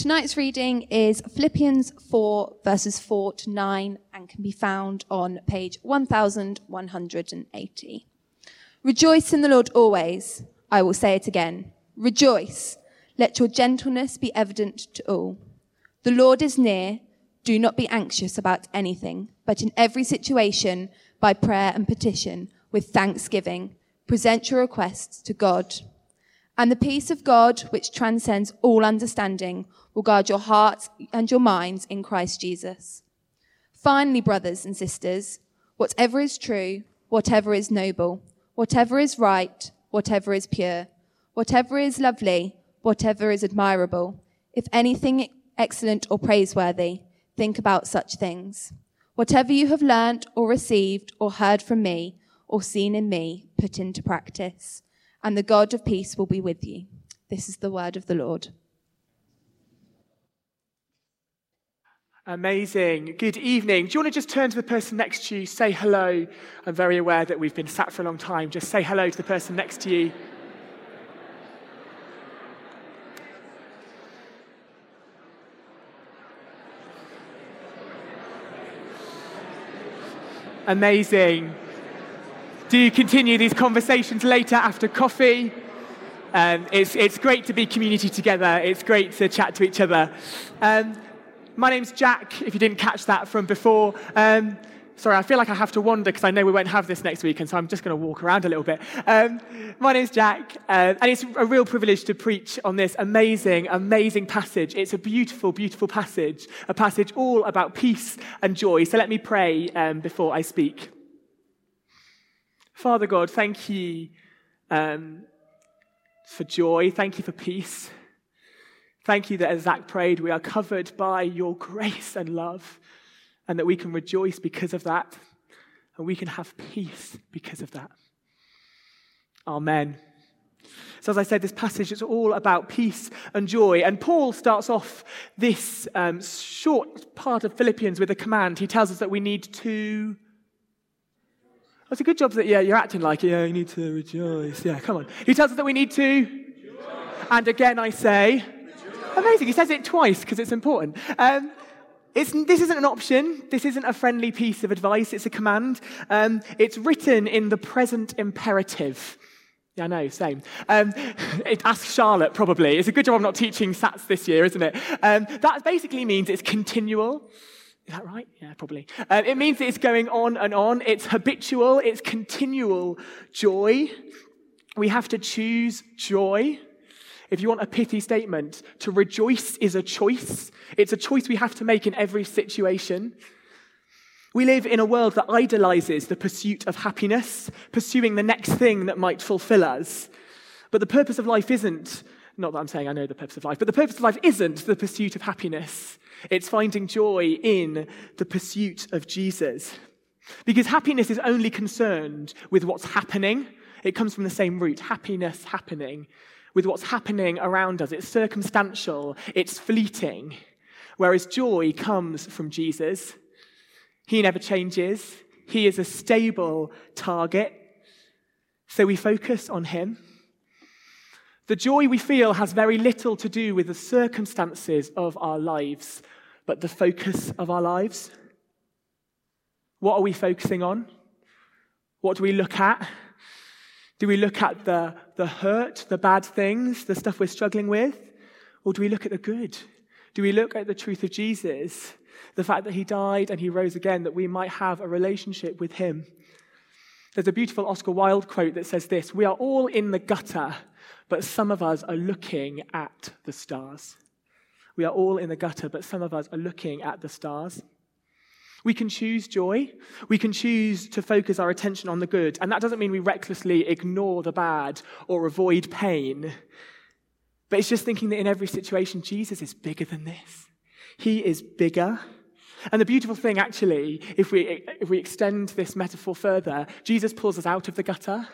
Tonight's reading is Philippians 4, verses 4 to 9, and can be found on page 1180. Rejoice in the Lord always. I will say it again. Rejoice. Let your gentleness be evident to all. The Lord is near. Do not be anxious about anything, but in every situation, by prayer and petition, with thanksgiving, present your requests to God. And the peace of God, which transcends all understanding, will guard your hearts and your minds in Christ Jesus. Finally, brothers and sisters, whatever is true, whatever is noble, whatever is right, whatever is pure, whatever is lovely, whatever is admirable, if anything excellent or praiseworthy, think about such things. Whatever you have learnt or received or heard from me or seen in me, put into practice, and the God of peace will be with you. This is the word of the Lord. Amazing. Good evening. Do you want to just turn to the person next to you, say hello? I'm very aware that we've been sat for a long time. Just say hello to the person next to you. Amazing. Do you continue these conversations later after coffee? Um, it's, it's great to be community together. It's great to chat to each other. Um, my name's Jack, if you didn't catch that from before. Um, sorry, I feel like I have to wander because I know we won't have this next week, and so I'm just going to walk around a little bit. Um, my name's Jack, uh, and it's a real privilege to preach on this amazing, amazing passage. It's a beautiful, beautiful passage, a passage all about peace and joy. So let me pray um, before I speak. Father God, thank you um, for joy. Thank you for peace. Thank you that as Zach prayed, we are covered by your grace and love, and that we can rejoice because of that, and we can have peace because of that. Amen. So, as I said, this passage is all about peace and joy. And Paul starts off this um, short part of Philippians with a command. He tells us that we need to. It's a good job that, yeah, you're acting like, yeah, you need to rejoice. Yeah, come on. He tells us that we need to. Rejoice. And again, I say, Amazing. He says it twice because it's important. Um, it's, this isn't an option. This isn't a friendly piece of advice. It's a command. Um, it's written in the present imperative. Yeah, I know, same. Um, it, ask Charlotte, probably. It's a good job I'm not teaching SATs this year, isn't it? Um, that basically means it's continual. Is that right? Yeah, probably. Um, it means that it's going on and on. It's habitual. It's continual joy. We have to choose joy. If you want a pithy statement, to rejoice is a choice. It's a choice we have to make in every situation. We live in a world that idolizes the pursuit of happiness, pursuing the next thing that might fulfill us. But the purpose of life isn't, not that I'm saying I know the purpose of life, but the purpose of life isn't the pursuit of happiness. It's finding joy in the pursuit of Jesus. Because happiness is only concerned with what's happening. It comes from the same root happiness, happening with what's happening around us. It's circumstantial, it's fleeting. Whereas joy comes from Jesus. He never changes, He is a stable target. So we focus on Him. The joy we feel has very little to do with the circumstances of our lives, but the focus of our lives. What are we focusing on? What do we look at? Do we look at the, the hurt, the bad things, the stuff we're struggling with? Or do we look at the good? Do we look at the truth of Jesus, the fact that he died and he rose again, that we might have a relationship with him? There's a beautiful Oscar Wilde quote that says this We are all in the gutter, but some of us are looking at the stars. We are all in the gutter, but some of us are looking at the stars. We can choose joy. We can choose to focus our attention on the good. And that doesn't mean we recklessly ignore the bad or avoid pain. But it's just thinking that in every situation, Jesus is bigger than this. He is bigger. And the beautiful thing, actually, if we, if we extend this metaphor further, Jesus pulls us out of the gutter.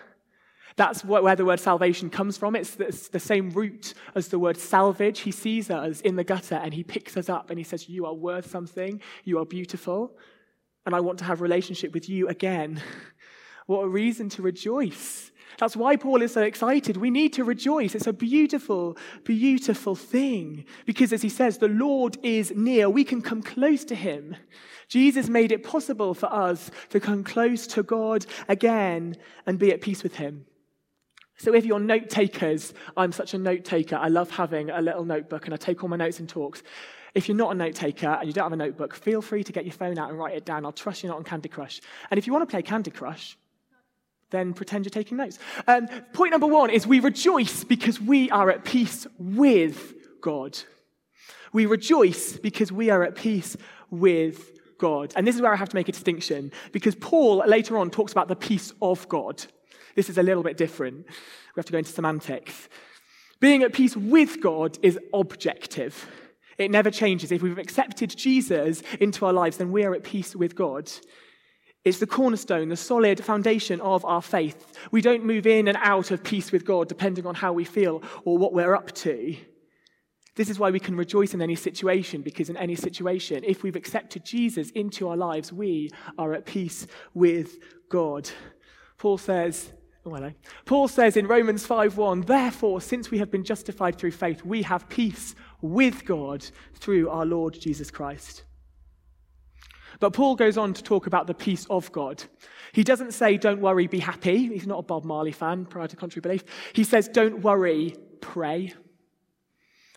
That's where the word salvation comes from. It's the, same root as the word salvage. He sees us in the gutter and he picks us up and he says, You are worth something. You are beautiful. And I want to have relationship with you again. what a reason to rejoice. That's why Paul is so excited. We need to rejoice. It's a beautiful, beautiful thing. Because as he says, the Lord is near. We can come close to him. Jesus made it possible for us to come close to God again and be at peace with him. So, if you're note takers, I'm such a note taker. I love having a little notebook and I take all my notes and talks. If you're not a note taker and you don't have a notebook, feel free to get your phone out and write it down. I'll trust you're not on Candy Crush. And if you want to play Candy Crush, then pretend you're taking notes. Um, point number one is we rejoice because we are at peace with God. We rejoice because we are at peace with God. And this is where I have to make a distinction because Paul later on talks about the peace of God. This is a little bit different. We have to go into semantics. Being at peace with God is objective. It never changes. If we've accepted Jesus into our lives, then we are at peace with God. It's the cornerstone, the solid foundation of our faith. We don't move in and out of peace with God depending on how we feel or what we're up to. This is why we can rejoice in any situation, because in any situation, if we've accepted Jesus into our lives, we are at peace with God. Paul says, Oh, hello. Paul says in Romans 5:1, therefore, since we have been justified through faith, we have peace with God through our Lord Jesus Christ. But Paul goes on to talk about the peace of God. He doesn't say, don't worry, be happy. He's not a Bob Marley fan prior to contrary belief. He says, don't worry, pray.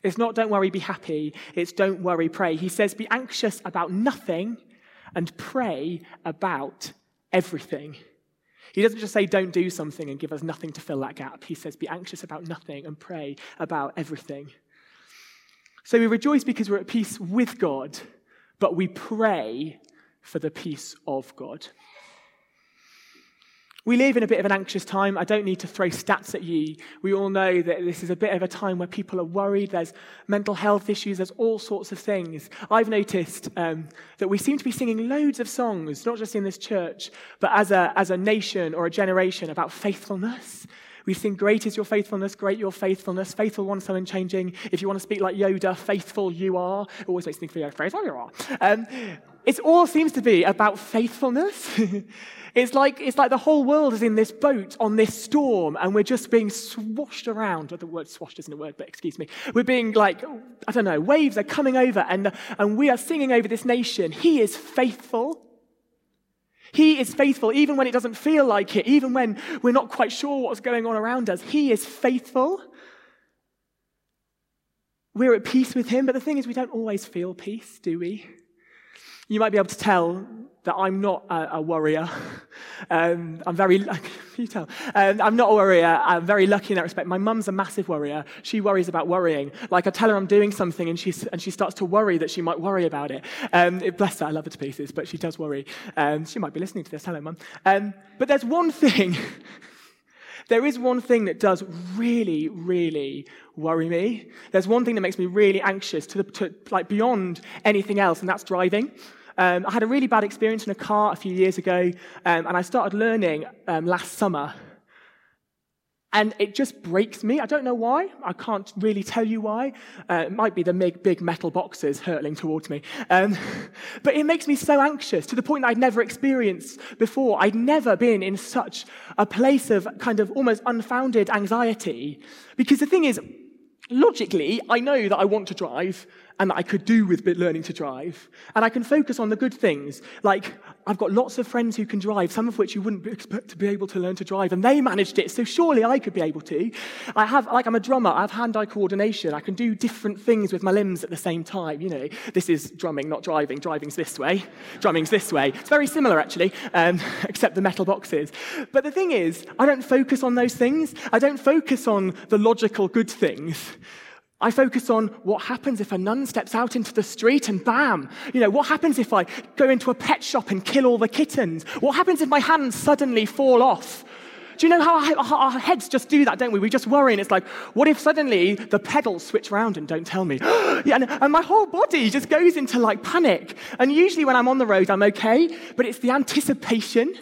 It's not don't worry, be happy. It's don't worry, pray. He says, be anxious about nothing and pray about everything. He doesn't just say, don't do something and give us nothing to fill that gap. He says, be anxious about nothing and pray about everything. So we rejoice because we're at peace with God, but we pray for the peace of God. We live in a bit of an anxious time. I don't need to throw stats at you. We all know that this is a bit of a time where people are worried. There's mental health issues. There's all sorts of things. I've noticed um, that we seem to be singing loads of songs, not just in this church, but as a, as a nation or a generation about faithfulness. We sing, Great is your faithfulness, great your faithfulness, faithful one, so unchanging. If you want to speak like Yoda, faithful you are. It always makes me feel faithful you are. Um, it all seems to be about faithfulness. It's like, it's like the whole world is in this boat on this storm, and we're just being swashed around. The word swashed isn't a word, but excuse me. We're being like, I don't know, waves are coming over, and, and we are singing over this nation. He is faithful. He is faithful even when it doesn't feel like it, even when we're not quite sure what's going on around us. He is faithful. We're at peace with Him, but the thing is, we don't always feel peace, do we? You might be able to tell that I'm not a, a worrier. Um, I'm very, you tell, um, I'm not a worrier. I'm very lucky in that respect. My mum's a massive worrier. She worries about worrying. Like I tell her I'm doing something and, she's, and she starts to worry that she might worry about it. Um, it bless her, I love her to pieces, but she does worry. Um, she might be listening to this. Hello, mum. Um, but there's one thing there is one thing that does really, really worry me. There's one thing that makes me really anxious to, the, to like beyond anything else, and that's driving. Um, I had a really bad experience in a car a few years ago, um, and I started learning um, last summer. And it just breaks me. I don't know why. I can't really tell you why. Uh, it might be the big, big metal boxes hurtling towards me. Um, but it makes me so anxious to the point that I'd never experienced before. I'd never been in such a place of kind of almost unfounded anxiety. Because the thing is, logically, I know that I want to drive and that I could do with learning to drive. And I can focus on the good things. Like, I've got lots of friends who can drive, some of which you wouldn't expect to be able to learn to drive, and they managed it, so surely I could be able to. I have, like, I'm a drummer, I have hand eye coordination. I can do different things with my limbs at the same time. You know, this is drumming, not driving. Driving's this way, drumming's this way. It's very similar, actually, um, except the metal boxes. But the thing is, I don't focus on those things. I don't focus on the logical good things. I focus on what happens if a nun steps out into the street and bam, you know, what happens if I go into a pet shop and kill all the kittens? What happens if my hands suddenly fall off? Do you know how our, heads just do that, don't we? We just worry, and it's like, what if suddenly the pedals switch around and don't tell me? yeah, and, and my whole body just goes into like panic. And usually when I'm on the road, I'm okay, but it's the anticipation.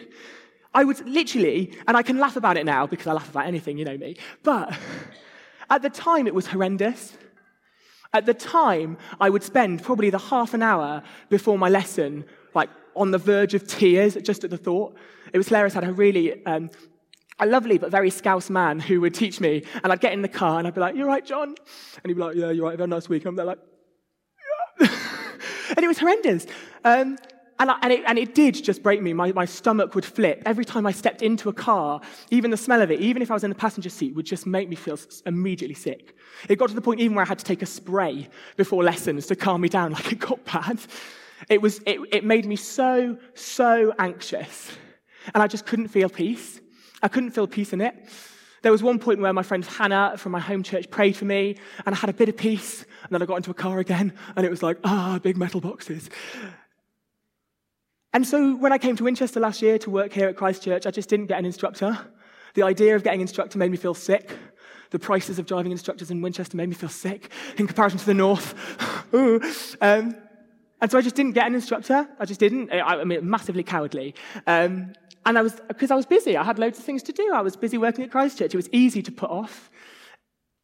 I would literally, and I can laugh about it now because I laugh about anything, you know me, but at the time, it was horrendous. At the time, I would spend probably the half an hour before my lesson, like on the verge of tears just at the thought. It was hilarious. I had a really um, a lovely but very scouse man who would teach me. And I'd get in the car and I'd be like, You're right, John. And he'd be like, Yeah, you're right. Have a nice week. And I'm there like, Yeah. and it was horrendous. Um, and, I, and, it, and, it, did just break me. My, my stomach would flip. Every time I stepped into a car, even the smell of it, even if I was in the passenger seat, would just make me feel immediately sick. It got to the point even where I had to take a spray before lessons to calm me down, like it got bad. It, was, it, it made me so, so anxious. And I just couldn't feel peace. I couldn't feel peace in it. There was one point where my friend Hannah from my home church prayed for me, and I had a bit of peace. And then I got into a car again, and it was like, ah, big metal boxes. And so when I came to Winchester last year to work here at Christchurch, I just didn't get an instructor. The idea of getting an instructor made me feel sick. The prices of driving instructors in Winchester made me feel sick in comparison to the north. um, and so I just didn't get an instructor. I just didn't. I, I mean, massively cowardly. Um, and I was, because I was busy. I had loads of things to do. I was busy working at Christchurch. It was easy to put off.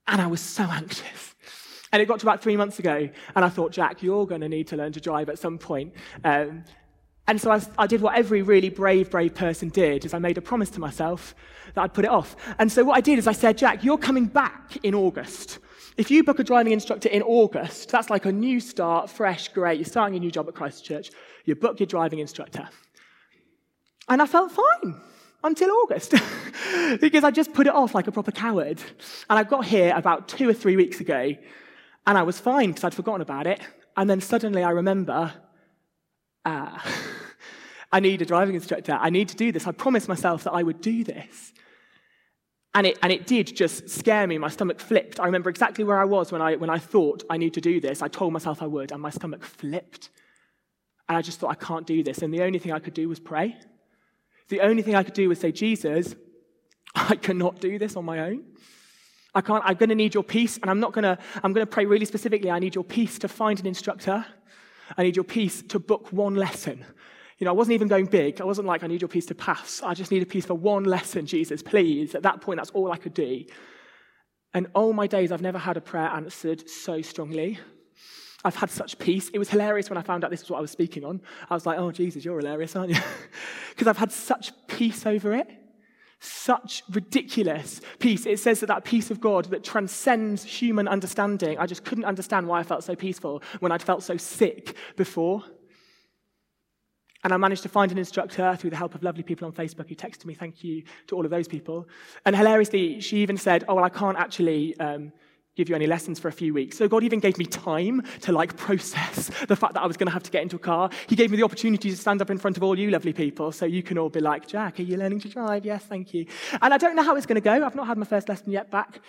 And I was so anxious. And it got to about three months ago, and I thought, Jack, you're going to need to learn to drive at some point. Um, and so I, I, did what every really brave, brave person did, is I made a promise to myself that I'd put it off. And so what I did is I said, Jack, you're coming back in August. If you book a driving instructor in August, that's like a new start, fresh, great. You're starting a new job at Christchurch. You book your driving instructor. And I felt fine until August because I just put it off like a proper coward. And I got here about two or three weeks ago and I was fine because I'd forgotten about it. And then suddenly I remember, ah, I need a driving instructor. I need to do this. I promised myself that I would do this. And it, and it did just scare me. My stomach flipped. I remember exactly where I was when I, when I thought I need to do this. I told myself I would, and my stomach flipped. And I just thought, I can't do this. And the only thing I could do was pray. The only thing I could do was say, Jesus, I cannot do this on my own. I can't, I'm going to need your peace, and I'm not going to, I'm going to pray really specifically. I need your peace to find an instructor. I need your peace to book one lesson. You know, I wasn't even going big. I wasn't like, I need your peace to pass. I just need a piece for one lesson, Jesus, please. At that point, that's all I could do. And all my days, I've never had a prayer answered so strongly. I've had such peace. It was hilarious when I found out this was what I was speaking on. I was like, oh, Jesus, you're hilarious, aren't you? Because I've had such peace over it. Such ridiculous peace. It says that that peace of God that transcends human understanding. I just couldn't understand why I felt so peaceful when I'd felt so sick before. And I managed to find an instructor through the help of lovely people on Facebook who texted me, thank you to all of those people. And hilariously, she even said, oh, well, I can't actually um, give you any lessons for a few weeks. So God even gave me time to like process the fact that I was going to have to get into a car. He gave me the opportunity to stand up in front of all you lovely people so you can all be like, Jack, are you learning to drive? Yes, thank you. And I don't know how it's going to go. I've not had my first lesson yet back.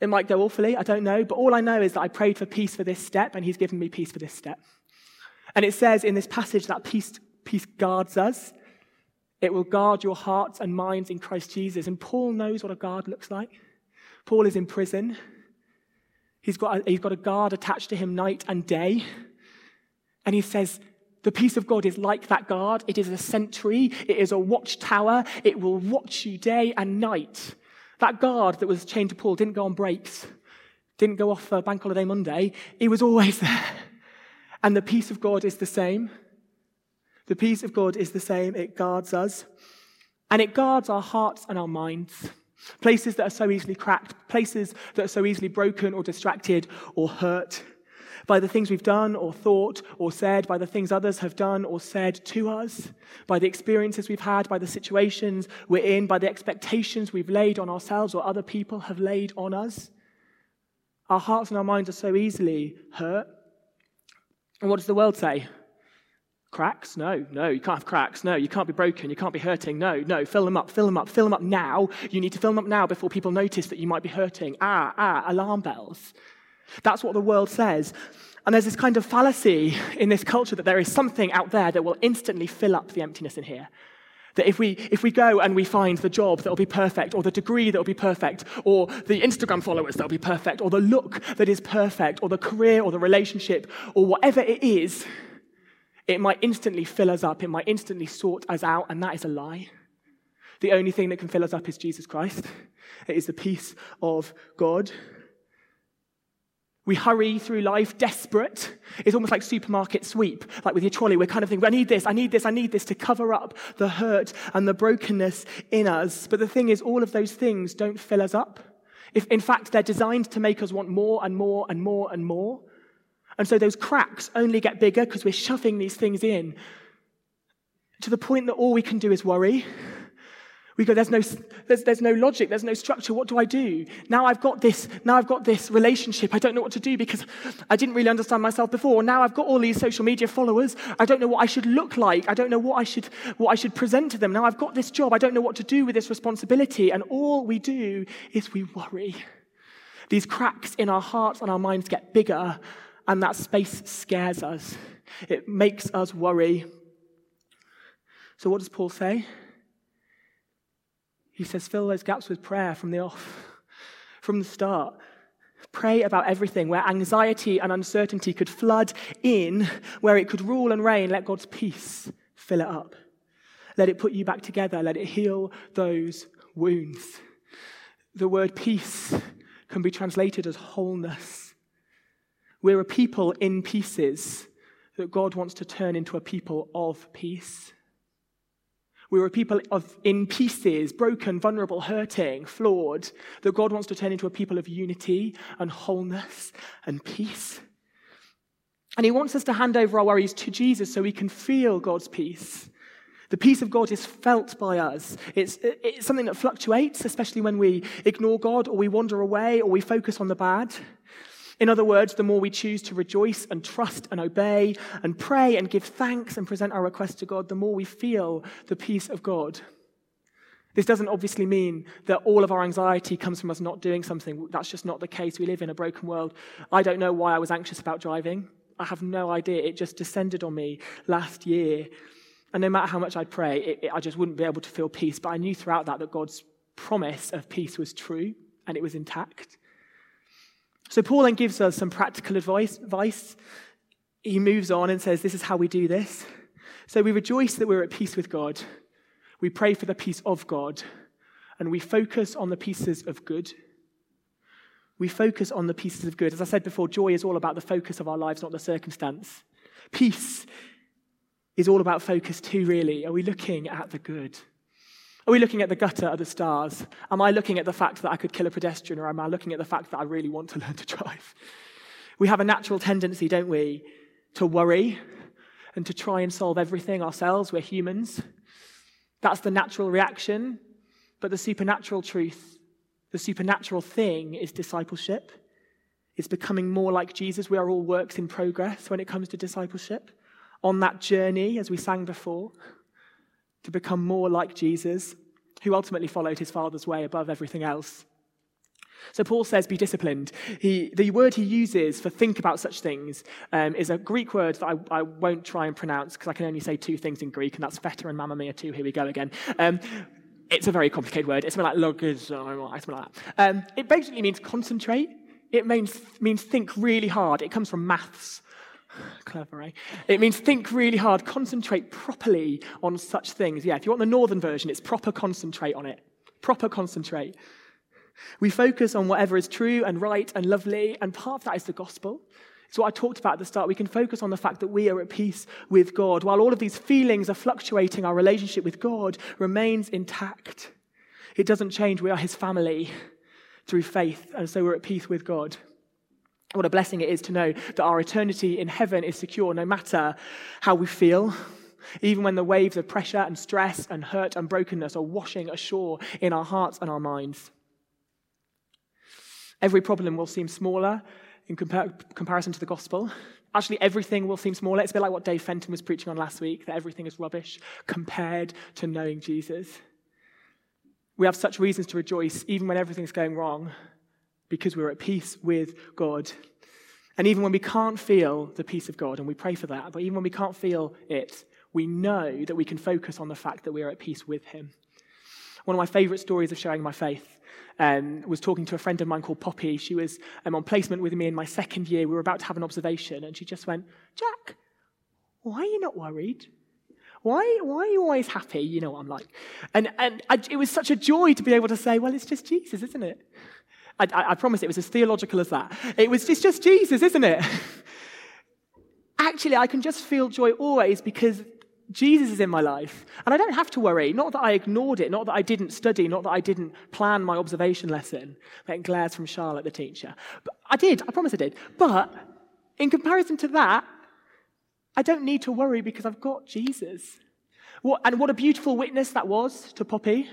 It might go awfully, I don't know. But all I know is that I prayed for peace for this step and he's given me peace for this step. And it says in this passage that peace peace guards us. It will guard your hearts and minds in Christ Jesus. And Paul knows what a guard looks like. Paul is in prison. He's got a, he's got a guard attached to him night and day. And he says, the peace of God is like that guard. It is a sentry. It is a watchtower. It will watch you day and night. That guard that was chained to Paul didn't go on breaks, didn't go off for Bank Holiday Monday. He was always there. And the peace of God is the same. The peace of God is the same, it guards us. And it guards our hearts and our minds. Places that are so easily cracked, places that are so easily broken or distracted or hurt by the things we've done or thought or said, by the things others have done or said to us, by the experiences we've had, by the situations we're in, by the expectations we've laid on ourselves or other people have laid on us. Our hearts and our minds are so easily hurt. And what does the world say? Cracks? No, no, you can't have cracks. No, you can't be broken. You can't be hurting. No, no, fill them up, fill them up, fill them up now. You need to fill them up now before people notice that you might be hurting. Ah, ah, alarm bells. That's what the world says. And there's this kind of fallacy in this culture that there is something out there that will instantly fill up the emptiness in here. That if we, if we go and we find the job that will be perfect, or the degree that will be perfect, or the Instagram followers that will be perfect, or the look that is perfect, or the career or the relationship, or whatever it is, it might instantly fill us up, it might instantly sort us out, and that is a lie. The only thing that can fill us up is Jesus Christ. It is the peace of God. We hurry through life desperate. It's almost like supermarket sweep, like with your trolley. We're kind of thinking, I need this, I need this, I need this to cover up the hurt and the brokenness in us. But the thing is, all of those things don't fill us up. If, in fact, they're designed to make us want more and more and more and more. And so those cracks only get bigger because we're shoving these things in to the point that all we can do is worry we go, there's no, there's, there's no logic, there's no structure. What do I do? Now I've got this, now I've got this relationship. I don't know what to do because I didn't really understand myself before. Now I've got all these social media followers. I don't know what I should look like. I don't know what I should, what I should present to them. Now I've got this job. I don't know what to do with this responsibility. And all we do is we worry. These cracks in our hearts and our minds get bigger, and that space scares us. It makes us worry. So, what does Paul say? He says, fill those gaps with prayer from the off, from the start. Pray about everything where anxiety and uncertainty could flood in, where it could rule and reign. Let God's peace fill it up. Let it put you back together. Let it heal those wounds. The word peace can be translated as wholeness. We're a people in pieces that God wants to turn into a people of peace. We were a people of, in pieces, broken, vulnerable, hurting, flawed, that God wants to turn into a people of unity and wholeness and peace. And He wants us to hand over our worries to Jesus so we can feel God's peace. The peace of God is felt by us. It's, it's something that fluctuates, especially when we ignore God or we wander away or we focus on the bad. In other words, the more we choose to rejoice and trust and obey and pray and give thanks and present our requests to God, the more we feel the peace of God. This doesn't obviously mean that all of our anxiety comes from us not doing something. That's just not the case. We live in a broken world. I don't know why I was anxious about driving. I have no idea. It just descended on me last year. And no matter how much I'd pray, it, it, I just wouldn't be able to feel peace. But I knew throughout that that God's promise of peace was true and it was intact. So Paul then gives us some practical advice. advice. He moves on and says, This is how we do this. So we rejoice that we're at peace with God. We pray for the peace of God. And we focus on the pieces of good. We focus on the pieces of good. As I said before, joy is all about the focus of our lives, not the circumstance. Peace is all about focus too, really. Are we looking at the good? Are we looking at the gutter of the stars? Am I looking at the fact that I could kill a pedestrian, or am I looking at the fact that I really want to learn to drive? We have a natural tendency, don't we, to worry and to try and solve everything ourselves. We're humans. That's the natural reaction. But the supernatural truth, the supernatural thing is discipleship. It's becoming more like Jesus. We are all works in progress when it comes to discipleship. On that journey, as we sang before, to become more like Jesus, who ultimately followed his Father's way above everything else. So Paul says, be disciplined. He, the word he uses for think about such things um, is a Greek word that I, I won't try and pronounce because I can only say two things in Greek, and that's feta and mamma mia too. Here we go again. Um, it's a very complicated word. It's something like logos, something like that. Um, it basically means concentrate. It means, means think really hard. It comes from maths. Clever, eh? It means think really hard, concentrate properly on such things. Yeah, if you want the northern version, it's proper concentrate on it. Proper concentrate. We focus on whatever is true and right and lovely, and part of that is the gospel. It's what I talked about at the start. We can focus on the fact that we are at peace with God. While all of these feelings are fluctuating, our relationship with God remains intact. It doesn't change. We are His family through faith, and so we're at peace with God. What a blessing it is to know that our eternity in heaven is secure no matter how we feel, even when the waves of pressure and stress and hurt and brokenness are washing ashore in our hearts and our minds. Every problem will seem smaller in compar- comparison to the gospel. Actually, everything will seem smaller. It's a bit like what Dave Fenton was preaching on last week that everything is rubbish compared to knowing Jesus. We have such reasons to rejoice, even when everything's going wrong, because we're at peace with God. And even when we can't feel the peace of God, and we pray for that, but even when we can't feel it, we know that we can focus on the fact that we are at peace with Him. One of my favorite stories of sharing my faith um, was talking to a friend of mine called Poppy. She was um, on placement with me in my second year. We were about to have an observation, and she just went, Jack, why are you not worried? Why, why are you always happy? You know what I'm like. And, and I, it was such a joy to be able to say, well, it's just Jesus, isn't it? I, I, promise it was as theological as that. It was it's just Jesus, isn't it? Actually, I can just feel joy always because Jesus is in my life. And I don't have to worry. Not that I ignored it, not that I didn't study, not that I didn't plan my observation lesson, getting glares from Charlotte, the teacher. But I did, I promise I did. But in comparison to that, I don't need to worry because I've got Jesus. What, and what a beautiful witness that was to Poppy.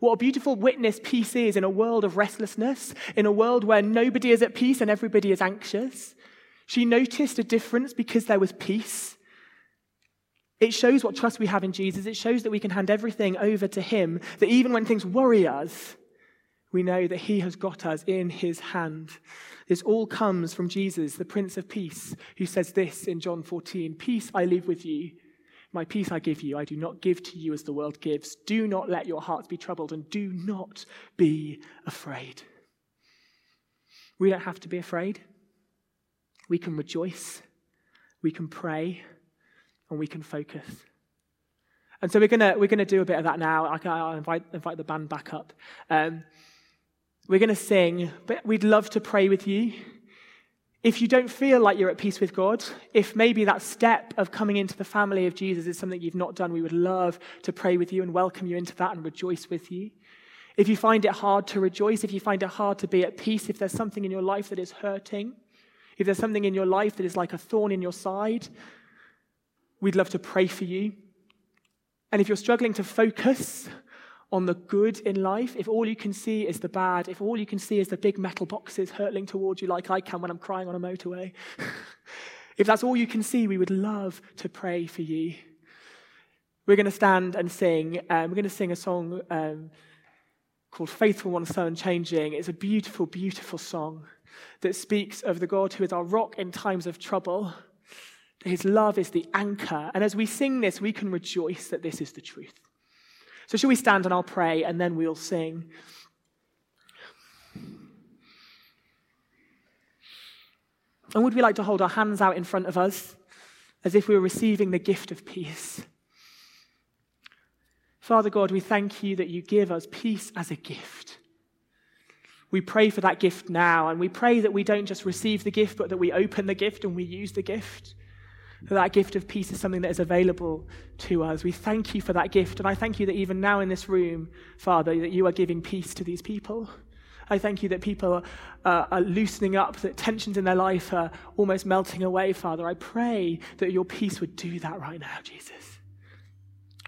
What a beautiful witness peace is in a world of restlessness, in a world where nobody is at peace and everybody is anxious. She noticed a difference because there was peace. It shows what trust we have in Jesus. It shows that we can hand everything over to Him, that even when things worry us, we know that He has got us in His hand. This all comes from Jesus, the Prince of Peace, who says this in John 14 Peace I leave with you. My peace I give you. I do not give to you as the world gives. Do not let your hearts be troubled and do not be afraid. We don't have to be afraid. We can rejoice. We can pray and we can focus. And so we're gonna we're gonna do a bit of that now. I, I'll invite invite the band back up. Um, we're gonna sing, but we'd love to pray with you. If you don't feel like you're at peace with God, if maybe that step of coming into the family of Jesus is something you've not done, we would love to pray with you and welcome you into that and rejoice with you. If you find it hard to rejoice, if you find it hard to be at peace, if there's something in your life that is hurting, if there's something in your life that is like a thorn in your side, We'd love to pray for you. And if you're struggling to focus on the good in life, if all you can see is the bad, if all you can see is the big metal boxes hurtling towards you like I can when I'm crying on a motorway, if that's all you can see, we would love to pray for you. We're going to stand and sing. Um, we're going to sing a song um, called Faithful One, So Unchanging. It's a beautiful, beautiful song that speaks of the God who is our rock in times of trouble his love is the anchor. And as we sing this, we can rejoice that this is the truth. So, shall we stand and I'll pray and then we'll sing? And would we like to hold our hands out in front of us as if we were receiving the gift of peace? Father God, we thank you that you give us peace as a gift. We pray for that gift now, and we pray that we don't just receive the gift, but that we open the gift and we use the gift that gift of peace is something that is available to us. We thank you for that gift. And I thank you that even now in this room, Father, that you are giving peace to these people. I thank you that people are, are loosening up, that tensions in their life are almost melting away, Father. I pray that your peace would do that right now, Jesus.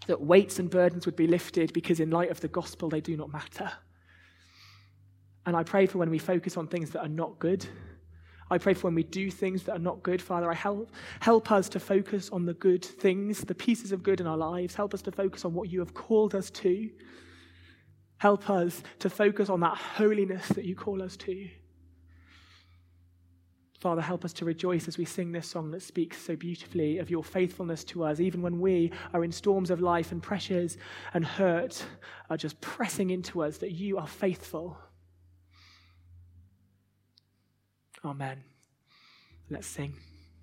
That weights and burdens would be lifted because, in light of the gospel, they do not matter. And I pray for when we focus on things that are not good I pray for when we do things that are not good, Father, I help, help us to focus on the good things, the pieces of good in our lives. Help us to focus on what you have called us to. Help us to focus on that holiness that you call us to. Father, help us to rejoice as we sing this song that speaks so beautifully of your faithfulness to us, even when we are in storms of life and pressures and hurt are just pressing into us, that you are faithful. Amen. Let's sing.